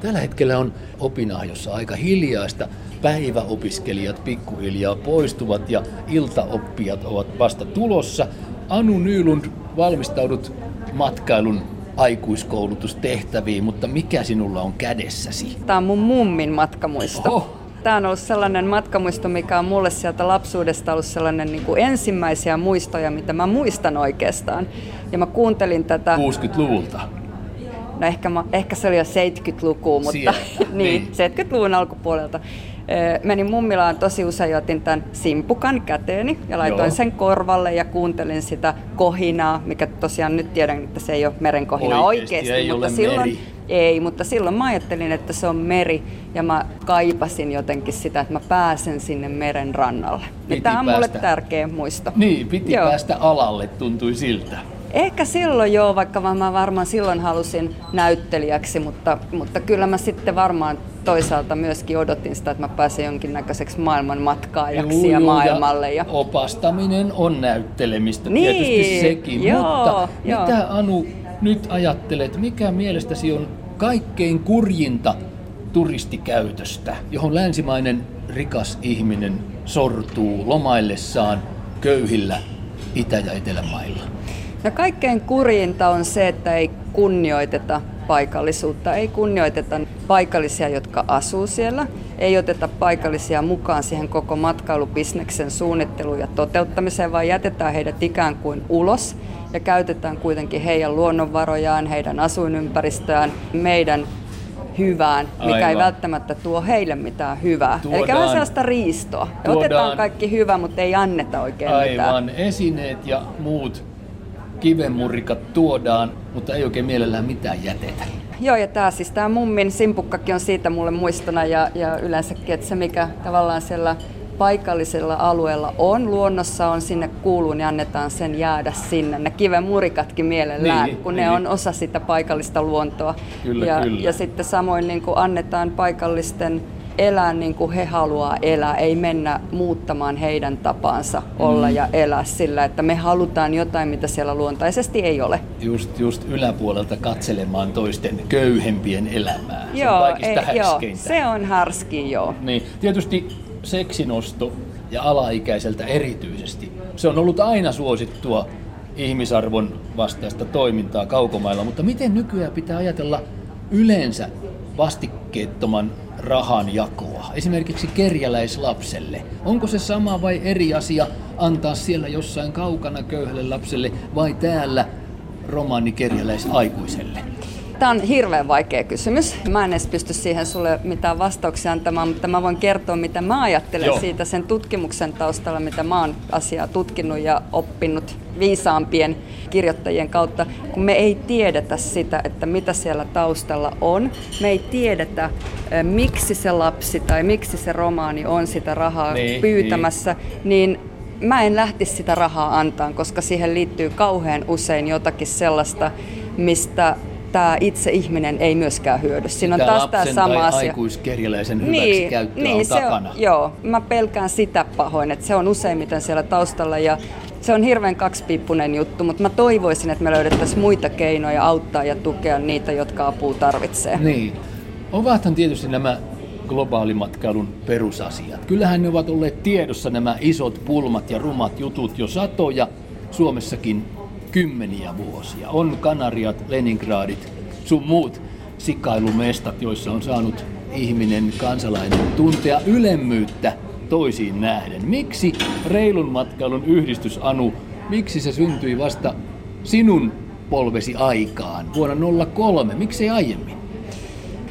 Tällä hetkellä on opinahjossa aika hiljaista. Päiväopiskelijat pikkuhiljaa poistuvat ja iltaoppijat ovat vasta tulossa. Anu Nylund, valmistaudut matkailun aikuiskoulutustehtäviin, mutta mikä sinulla on kädessäsi? Tämä on mun mummin matkamuisto. Oho. Tämä on ollut sellainen matkamuisto, mikä on mulle sieltä lapsuudesta ollut sellainen niin kuin ensimmäisiä muistoja, mitä mä muistan oikeastaan. Ja mä kuuntelin tätä... 60-luvulta? No ehkä, mä, ehkä se oli jo 70-lukua, mutta niin, niin. 70-luvun alkupuolelta. Menin mummilaan tosi usein, otin tämän simpukan käteeni ja laitoin Joo. sen korvalle ja kuuntelin sitä kohinaa, mikä tosiaan nyt tiedän, että se ei ole merenkohina oikeasti, oikeasti ei mutta silloin meri. ei, mutta silloin mä ajattelin, että se on meri ja mä kaipasin jotenkin sitä, että mä pääsen sinne meren rannalle. Tämä on päästä. mulle tärkeä muisto. Niin, piti Joo. päästä alalle, tuntui siltä. Ehkä silloin joo, vaikka mä varmaan silloin halusin näyttelijäksi, mutta, mutta kyllä mä sitten varmaan toisaalta myöskin odotin sitä, että mä pääsen jonkinnäköiseksi maailman matkaajaksi ja maailmalle. Ja... Opastaminen on näyttelemistä niin, tietysti sekin, joo, mutta joo. mitä Anu nyt ajattelet, mikä mielestäsi on kaikkein kurjinta turistikäytöstä, johon länsimainen rikas ihminen sortuu lomaillessaan köyhillä Itä- ja Etelämailla? Ja kaikkein kurjinta on se, että ei kunnioiteta paikallisuutta, ei kunnioiteta paikallisia, jotka asuu siellä, ei oteta paikallisia mukaan siihen koko matkailubisneksen suunnitteluun ja toteuttamiseen, vaan jätetään heidät ikään kuin ulos ja käytetään kuitenkin heidän luonnonvarojaan, heidän asuinympäristöään, meidän hyvään, mikä Aivan. ei välttämättä tuo heille mitään hyvää. Tuodaan, Eli vähän sellaista riistoa. Tuodaan, Otetaan kaikki hyvä, mutta ei anneta oikein aivan, mitään. Aivan, esineet ja muut kivenmurrikat tuodaan, mutta ei oikein mielellään mitään jätetä. Joo, ja tämä siis tämä mummin simpukkakin on siitä mulle muistona ja, ja yleensäkin, että se mikä tavallaan siellä paikallisella alueella on, luonnossa on, sinne kuuluu, niin annetaan sen jäädä sinne. Ne kivenmurikatkin mielellään, niin, kun niin. ne on osa sitä paikallista luontoa. Kyllä, ja, kyllä. ja sitten samoin niin kuin annetaan paikallisten elää niin kuin he haluaa elää, ei mennä muuttamaan heidän tapaansa olla mm. ja elää sillä, että me halutaan jotain, mitä siellä luontaisesti ei ole. Just, just yläpuolelta katselemaan toisten köyhempien elämää. Joo, se on ei, joo, se on härski, joo. Niin, tietysti seksinosto ja alaikäiseltä erityisesti. Se on ollut aina suosittua ihmisarvon vastaista toimintaa kaukomailla, mutta miten nykyään pitää ajatella yleensä vastikkeettoman rahan jakoa, esimerkiksi kerjäläislapselle? Onko se sama vai eri asia antaa siellä jossain kaukana köyhälle lapselle vai täällä romanikerjäläisaikuiselle? Tämä on hirveän vaikea kysymys. Mä en edes pysty siihen sulle mitään vastauksia antamaan, mutta mä voin kertoa, mitä mä ajattelen Joo. siitä sen tutkimuksen taustalla, mitä mä oon asiaa tutkinut ja oppinut viisaampien kirjoittajien kautta, kun me ei tiedetä sitä, että mitä siellä taustalla on. Me ei tiedetä, miksi se lapsi tai miksi se romaani on sitä rahaa niin, pyytämässä, niin. niin mä en lähtisi sitä rahaa antaa, koska siihen liittyy kauhean usein jotakin sellaista, mistä tämä itse ihminen ei myöskään hyödy. Siinä on taas tämä sama tai asia. aikuiskerjäläisen niin, niin, on se takana. On, joo, mä pelkään sitä pahoin, että se on useimmiten siellä taustalla ja se on hirveän kaksipiippunen juttu, mutta mä toivoisin, että me löydettäisiin muita keinoja auttaa ja tukea niitä, jotka apua tarvitsee. Niin. Ovathan tietysti nämä globaalimatkailun perusasiat. Kyllähän ne ovat olleet tiedossa nämä isot pulmat ja rumat jutut jo satoja, Suomessakin kymmeniä vuosia. On Kanariat, Leningradit, sun muut sikailumestat, joissa on saanut ihminen, kansalainen tuntea ylemmyyttä toisiin nähden. Miksi reilun matkailun yhdistys Anu, miksi se syntyi vasta sinun polvesi aikaan vuonna 03? Miksi ei aiemmin?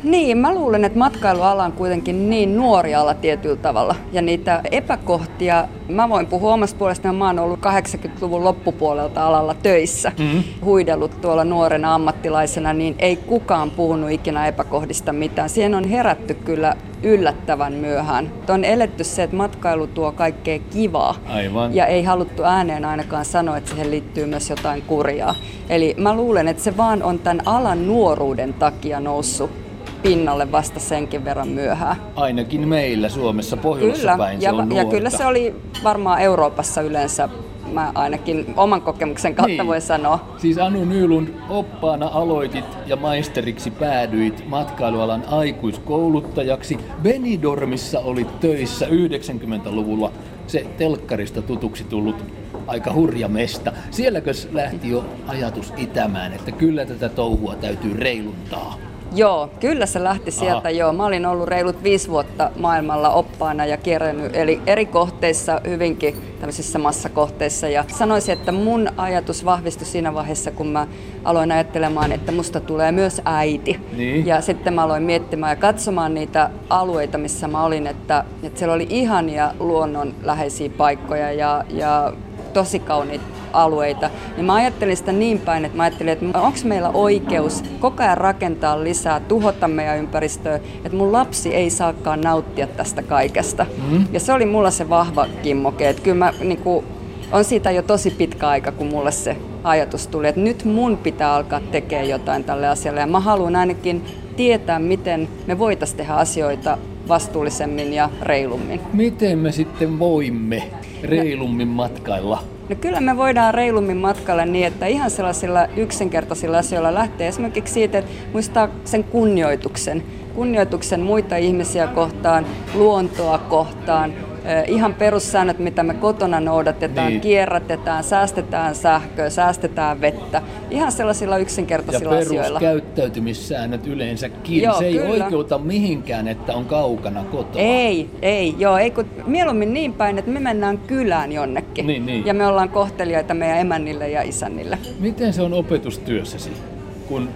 Niin, mä luulen, että matkailuala on kuitenkin niin nuori ala tietyllä tavalla. Ja niitä epäkohtia, mä voin puhua omasta puolestani, mä oon ollut 80-luvun loppupuolelta alalla töissä, mm-hmm. huidellut tuolla nuorena ammattilaisena, niin ei kukaan puhunut ikinä epäkohdista mitään. Siihen on herätty kyllä yllättävän myöhään. On eletty se, että matkailu tuo kaikkea kivaa. Aivan. Ja ei haluttu ääneen ainakaan sanoa, että siihen liittyy myös jotain kurjaa. Eli mä luulen, että se vaan on tämän alan nuoruuden takia noussut pinnalle vasta senkin verran myöhään. Ainakin meillä Suomessa pohjoisessa kyllä. päin ja, se on Ja kyllä se oli varmaan Euroopassa yleensä mä ainakin oman kokemuksen kautta niin. voin sanoa. Siis Anu Nylund, oppaana aloitit ja maisteriksi päädyit matkailualan aikuiskouluttajaksi. Benidormissa olit töissä 90-luvulla se telkkarista tutuksi tullut aika hurja mesta. Sielläkö lähti jo ajatus itämään, että kyllä tätä touhua täytyy reiluntaa? Joo, kyllä se lähti sieltä Aha. joo. Mä olin ollut reilut viisi vuotta maailmalla oppaana ja kierränyt eli eri kohteissa, hyvinkin tämmöisissä massakohteissa. Ja sanoisin, että mun ajatus vahvistui siinä vaiheessa, kun mä aloin ajattelemaan, että musta tulee myös äiti. Niin. Ja sitten mä aloin miettimään ja katsomaan niitä alueita, missä mä olin, että, että siellä oli ihania luonnonläheisiä paikkoja ja, ja tosi kauniita alueita, niin mä ajattelin sitä niin päin, että mä ajattelin, että onko meillä oikeus koko ajan rakentaa lisää, tuhota meidän ympäristöä, että mun lapsi ei saakaan nauttia tästä kaikesta. Mm. Ja se oli mulla se vahva kimmoke, että kyllä mä niin kuin, on siitä jo tosi pitkä aika, kun mulle se ajatus tuli, että nyt mun pitää alkaa tekemään jotain tälle asialle. Ja mä haluan ainakin tietää, miten me voitaisiin tehdä asioita vastuullisemmin ja reilummin. Miten me sitten voimme reilummin matkailla? No kyllä me voidaan reilummin matkailla niin, että ihan sellaisilla yksinkertaisilla asioilla lähtee esimerkiksi siitä, että muistaa sen kunnioituksen. Kunnioituksen muita ihmisiä kohtaan, luontoa kohtaan, ihan perussäännöt, mitä me kotona noudatetaan, niin. kierrätetään, säästetään sähköä, säästetään vettä. Ihan sellaisilla yksinkertaisilla ja asioilla. Ja peruskäyttäytymissäännöt yleensäkin. Joo, Se ei kyllä. oikeuta mihinkään, että on kaukana kotoa. Ei, ei. Joo, ei kun mieluummin niin päin, että me mennään kylään jonnekin. Niin, niin. Ja me ollaan kohteliaita meidän emännille ja isännille. Miten se on opetustyössäsi? kun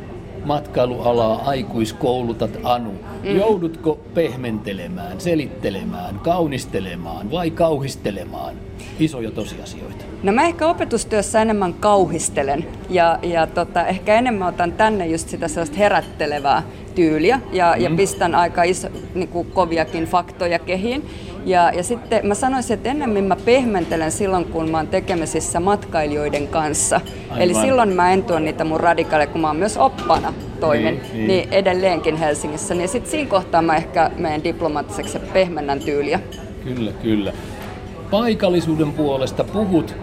matkailualaa aikuiskoulutat Anu. Mm. Joudutko pehmentelemään, selittelemään, kaunistelemaan vai kauhistelemaan isoja tosiasioita? No mä ehkä opetustyössä enemmän kauhistelen ja, ja tota, ehkä enemmän otan tänne just sitä sellaista herättelevää tyyliä ja, mm. ja pistän aika iso, niin kuin koviakin faktoja kehiin. Ja, ja sitten mä sanoisin, että ennemmin mä pehmentelen silloin, kun mä oon tekemisissä matkailijoiden kanssa. Aivan. Eli silloin mä en tuo niitä mun radikaaleja, kun mä oon myös oppana toinen, niin, niin. niin edelleenkin Helsingissä. Niin sitten siinä kohtaa mä ehkä menen diplomaattiseksi ja pehmennän tyyliä. Kyllä, kyllä. Paikallisuuden puolesta puhut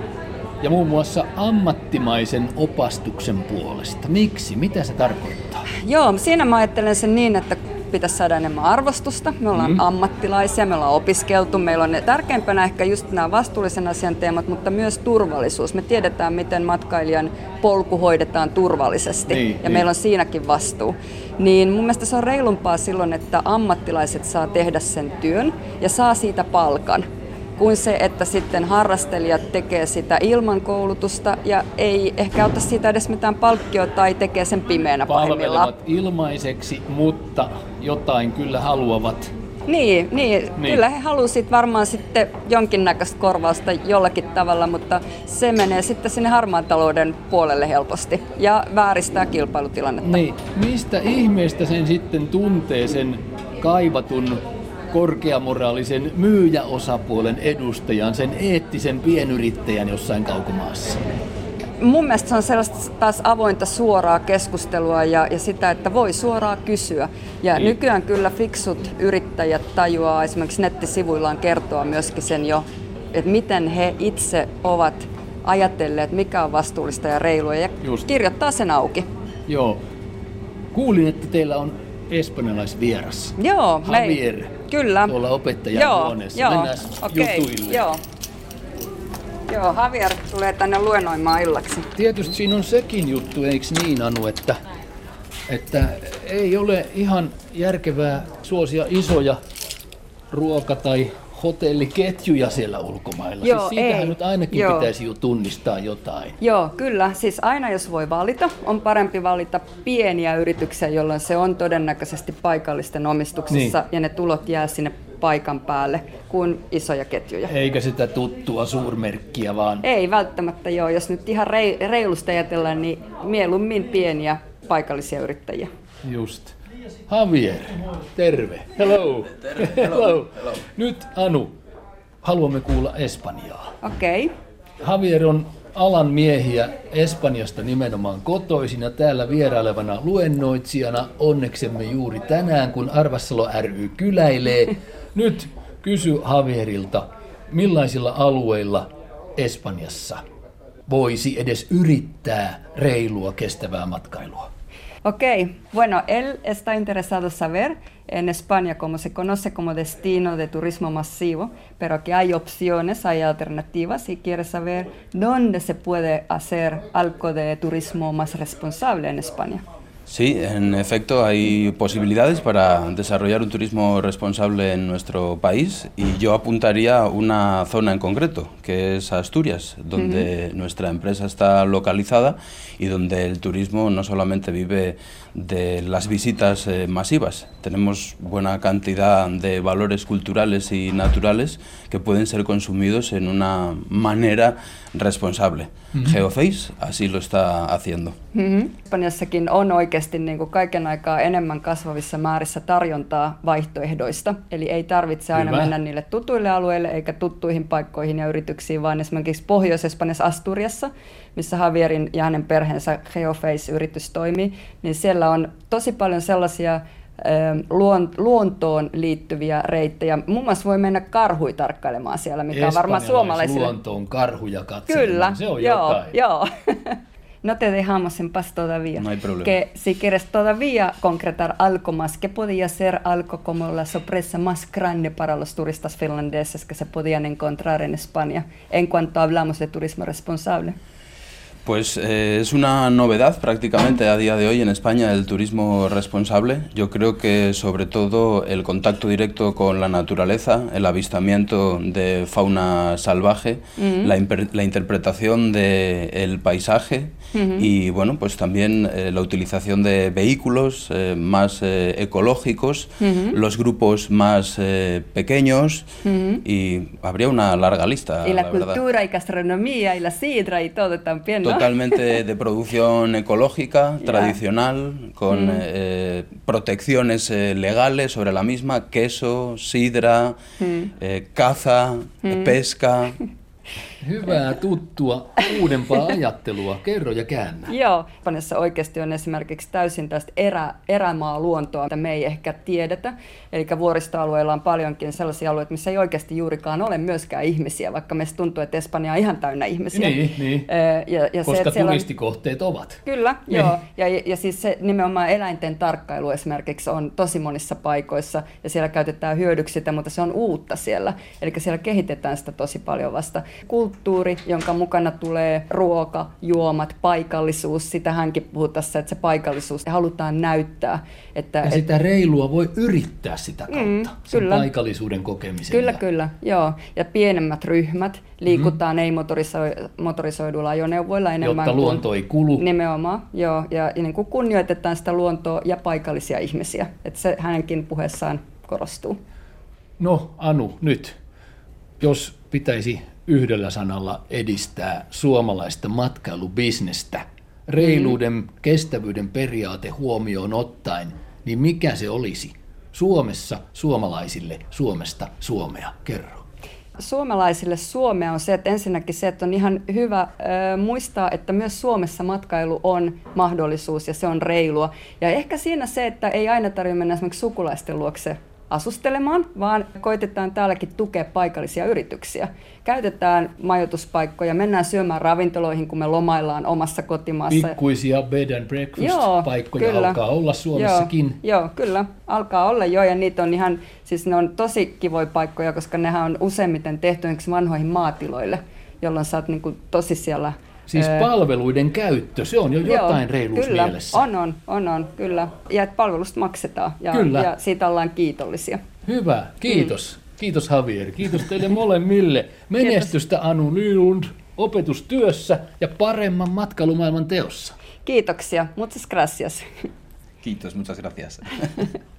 ja muun muassa ammattimaisen opastuksen puolesta. Miksi? Mitä se tarkoittaa? Joo, siinä mä ajattelen sen niin, että pitäisi saada enemmän arvostusta. Me ollaan mm. ammattilaisia, me ollaan opiskeltu, meillä on tärkeimpänä ehkä just nämä vastuullisen asian teemat, mutta myös turvallisuus. Me tiedetään, miten matkailijan polku hoidetaan turvallisesti niin, ja niin. meillä on siinäkin vastuu. Niin mun mielestä se on reilumpaa silloin, että ammattilaiset saa tehdä sen työn ja saa siitä palkan kuin se, että sitten harrastelijat tekee sitä ilman koulutusta ja ei ehkä ota siitä edes mitään palkkiota tai tekee sen pimeänä pahimmillaan. ilmaiseksi, mutta jotain kyllä haluavat niin, niin, niin. kyllä he halusivat varmaan sitten jonkinnäköistä korvausta jollakin tavalla, mutta se menee sitten sinne harmaan talouden puolelle helposti ja vääristää kilpailutilannetta. Niin, mistä ihmeestä sen sitten tuntee sen kaivatun korkeamoraalisen myyjäosapuolen edustajan, sen eettisen pienyrittäjän jossain kaukomaassa? Mun mielestä se on sellaista taas avointa suoraa keskustelua ja, ja sitä, että voi suoraan kysyä. Ja niin. nykyään kyllä fiksut yrittäjät tajuaa esimerkiksi nettisivuillaan kertoa myöskin sen jo, että miten he itse ovat ajatelleet, mikä on vastuullista ja reilua ja Just. kirjoittaa sen auki. Joo. Kuulin, että teillä on espanjalaisvieras. Joo, Javier. Me, kyllä. Tuolla opettajan joo, huoneessa. Joo, Mennään okay, jutuille. Joo. Joo, Javier tulee tänne luennoimaan illaksi. Tietysti siinä on sekin juttu, eikö niin Anu, että, että ei ole ihan järkevää suosia isoja ruoka- tai hotelliketjuja siellä ulkomailla. Joo, siis siitähän ei. nyt ainakin Joo. pitäisi jo tunnistaa jotain. Joo, kyllä. Siis aina jos voi valita, on parempi valita pieniä yrityksiä, jolloin se on todennäköisesti paikallisten omistuksessa niin. ja ne tulot jää sinne paikan päälle kuin isoja ketjuja. Eikä sitä tuttua suurmerkkiä vaan? Ei välttämättä joo. Jos nyt ihan reilusta ajatellaan, niin mieluummin pieniä paikallisia yrittäjiä. Just. Javier, terve. Hello. Terve. Hello. Hello. Hello. Nyt Anu, haluamme kuulla Espanjaa. Okei. Okay. Javier on alan miehiä Espanjasta nimenomaan kotoisin ja täällä vierailevana luennoitsijana onneksemme juuri tänään, kun Arvassalo ry kyläilee. Nyt kysy Javierilta, millaisilla alueilla Espanjassa voisi edes yrittää reilua kestävää matkailua? Ok, bueno, él está interesado saber en España como se conoce como destino de turismo masivo, pero que hay opciones, hay alternativas y quiere saber dónde se puede hacer algo de turismo más responsable en España. Sí, en efecto hay posibilidades para desarrollar un turismo responsable en nuestro país y yo apuntaría a una zona en concreto, que es Asturias, donde nuestra empresa está localizada y donde el turismo no solamente vive de las visitas eh, masivas, tenemos buena cantidad de valores culturales y naturales que pueden ser consumidos en una manera responsable. Geoface así lo está haciendo. Espanjassakin on oikeasti niin kuin kaiken aikaa enemmän kasvavissa määrissä tarjontaa vaihtoehdoista. Eli ei tarvitse aina Hyvä. mennä niille tutuille alueille eikä tuttuihin paikkoihin ja yrityksiin, vaan esimerkiksi Pohjois-Espanjassa Asturiassa, missä Javierin ja hänen perheensä Geoface-yritys toimii, niin siellä on tosi paljon sellaisia ähm, luon- luontoon liittyviä reittejä. Muun muassa voi mennä karhui tarkkailemaan siellä, mikä on varmaan suomalaisille... luontoon karhuja katselemaan. Kyllä, Se on joo, jotain. joo. No te dejamos en paz todavía. No hay problema. Que si quieres todavía concretar algo más, que podía ser algo como la sorpresa más grande para los turistas finlandeses que se podían encontrar en España en cuanto hablamos de turismo responsable. Pues eh, es una novedad prácticamente a día de hoy en España el turismo responsable. Yo creo que sobre todo el contacto directo con la naturaleza, el avistamiento de fauna salvaje, la, imper- la interpretación del paisaje y bueno, pues también eh, la utilización de vehículos eh, más eh, ecológicos, los grupos más eh, pequeños y habría una larga lista. y la, la verdad. cultura y gastronomía y la sidra y todo también, ¿no? Totalmente de producción ecológica, tradicional, con eh, protecciones eh, legales sobre la misma, queso, sidra, eh, caza, pesca. Hyvää tuttua, uudempaa ajattelua. Kerro ja käännä. Joo, Espanjassa oikeasti on esimerkiksi täysin tästä erä, erämaa luontoa, mitä me ei ehkä tiedetä. Eli vuoristoalueilla on paljonkin sellaisia alueita, missä ei oikeasti juurikaan ole myöskään ihmisiä, vaikka meistä tuntuu, että Espanja on ihan täynnä ihmisiä. Niin, niin. Ja, ja Koska että siellä on- turistikohteet ovat. Kyllä, Niin. joo. Ja, ja siis se nimenomaan eläinten tarkkailu esimerkiksi on tosi monissa paikoissa ja siellä käytetään hyödyksi sitä, mutta se on uutta siellä. Eli siellä kehitetään sitä tosi paljon vasta. Kulttuuri, jonka mukana tulee ruoka, juomat, paikallisuus, sitä hänkin puhuu tässä, että se paikallisuus halutaan näyttää. Että, Ja et- sitä reilua voi yrittää sitä kautta, Mm, sen kyllä. paikallisuuden kokemisen. Kyllä, kyllä, joo. Ja pienemmät ryhmät liikutaan mm-hmm. ei-motorisoiduilla ajoneuvoilla enemmän Jotta luonto ei kulu. Nimenomaan, joo. Ja, ja niin kuin kunnioitetaan sitä luontoa ja paikallisia ihmisiä. Että se hänenkin puheessaan korostuu. No Anu, nyt, jos pitäisi yhdellä sanalla edistää suomalaista matkailubisnestä, reiluuden, Mm-hmm. kestävyyden periaate huomioon ottaen, niin mikä se olisi Suomessa suomalaisille Suomesta Suomea? Kerro. Suomalaisille Suomea on se, että ensinnäkin se, että on ihan hyvä ö, muistaa, että myös Suomessa matkailu on mahdollisuus ja se on reilua. Ja ehkä siinä se, että ei aina tarvitse mennä esimerkiksi sukulaisten luokse asustelemaan, vaan koitetaan täälläkin tukea paikallisia yrityksiä. Käytetään majoituspaikkoja, mennään syömään ravintoloihin, kun me lomaillaan omassa kotimaassa. Pikkuisia bed and breakfast-paikkoja alkaa olla Suomessakin. Joo, joo, kyllä. Alkaa olla jo ja niitä on ihan, siis ne on tosi kivoja paikkoja, koska nehän on useimmiten tehty vanhoihin maatiloille, jolloin sä oot niin tosi siellä... Siis palveluiden käyttö, se on jo jotain joo, reiluus kyllä, mielessä. on, on, on, on, kyllä. Ja että palvelusta maksetaan ja, Kyllä. ja siitä ollaan kiitollisia. Hyvä, kiitos. Kiitos Javier, kiitos teille molemmille. Menestystä Anu Nylund opetustyössä ja paremman matkailumaailman teossa. Kiitoksia, muchas gracias. Kiitos, muchas gracias.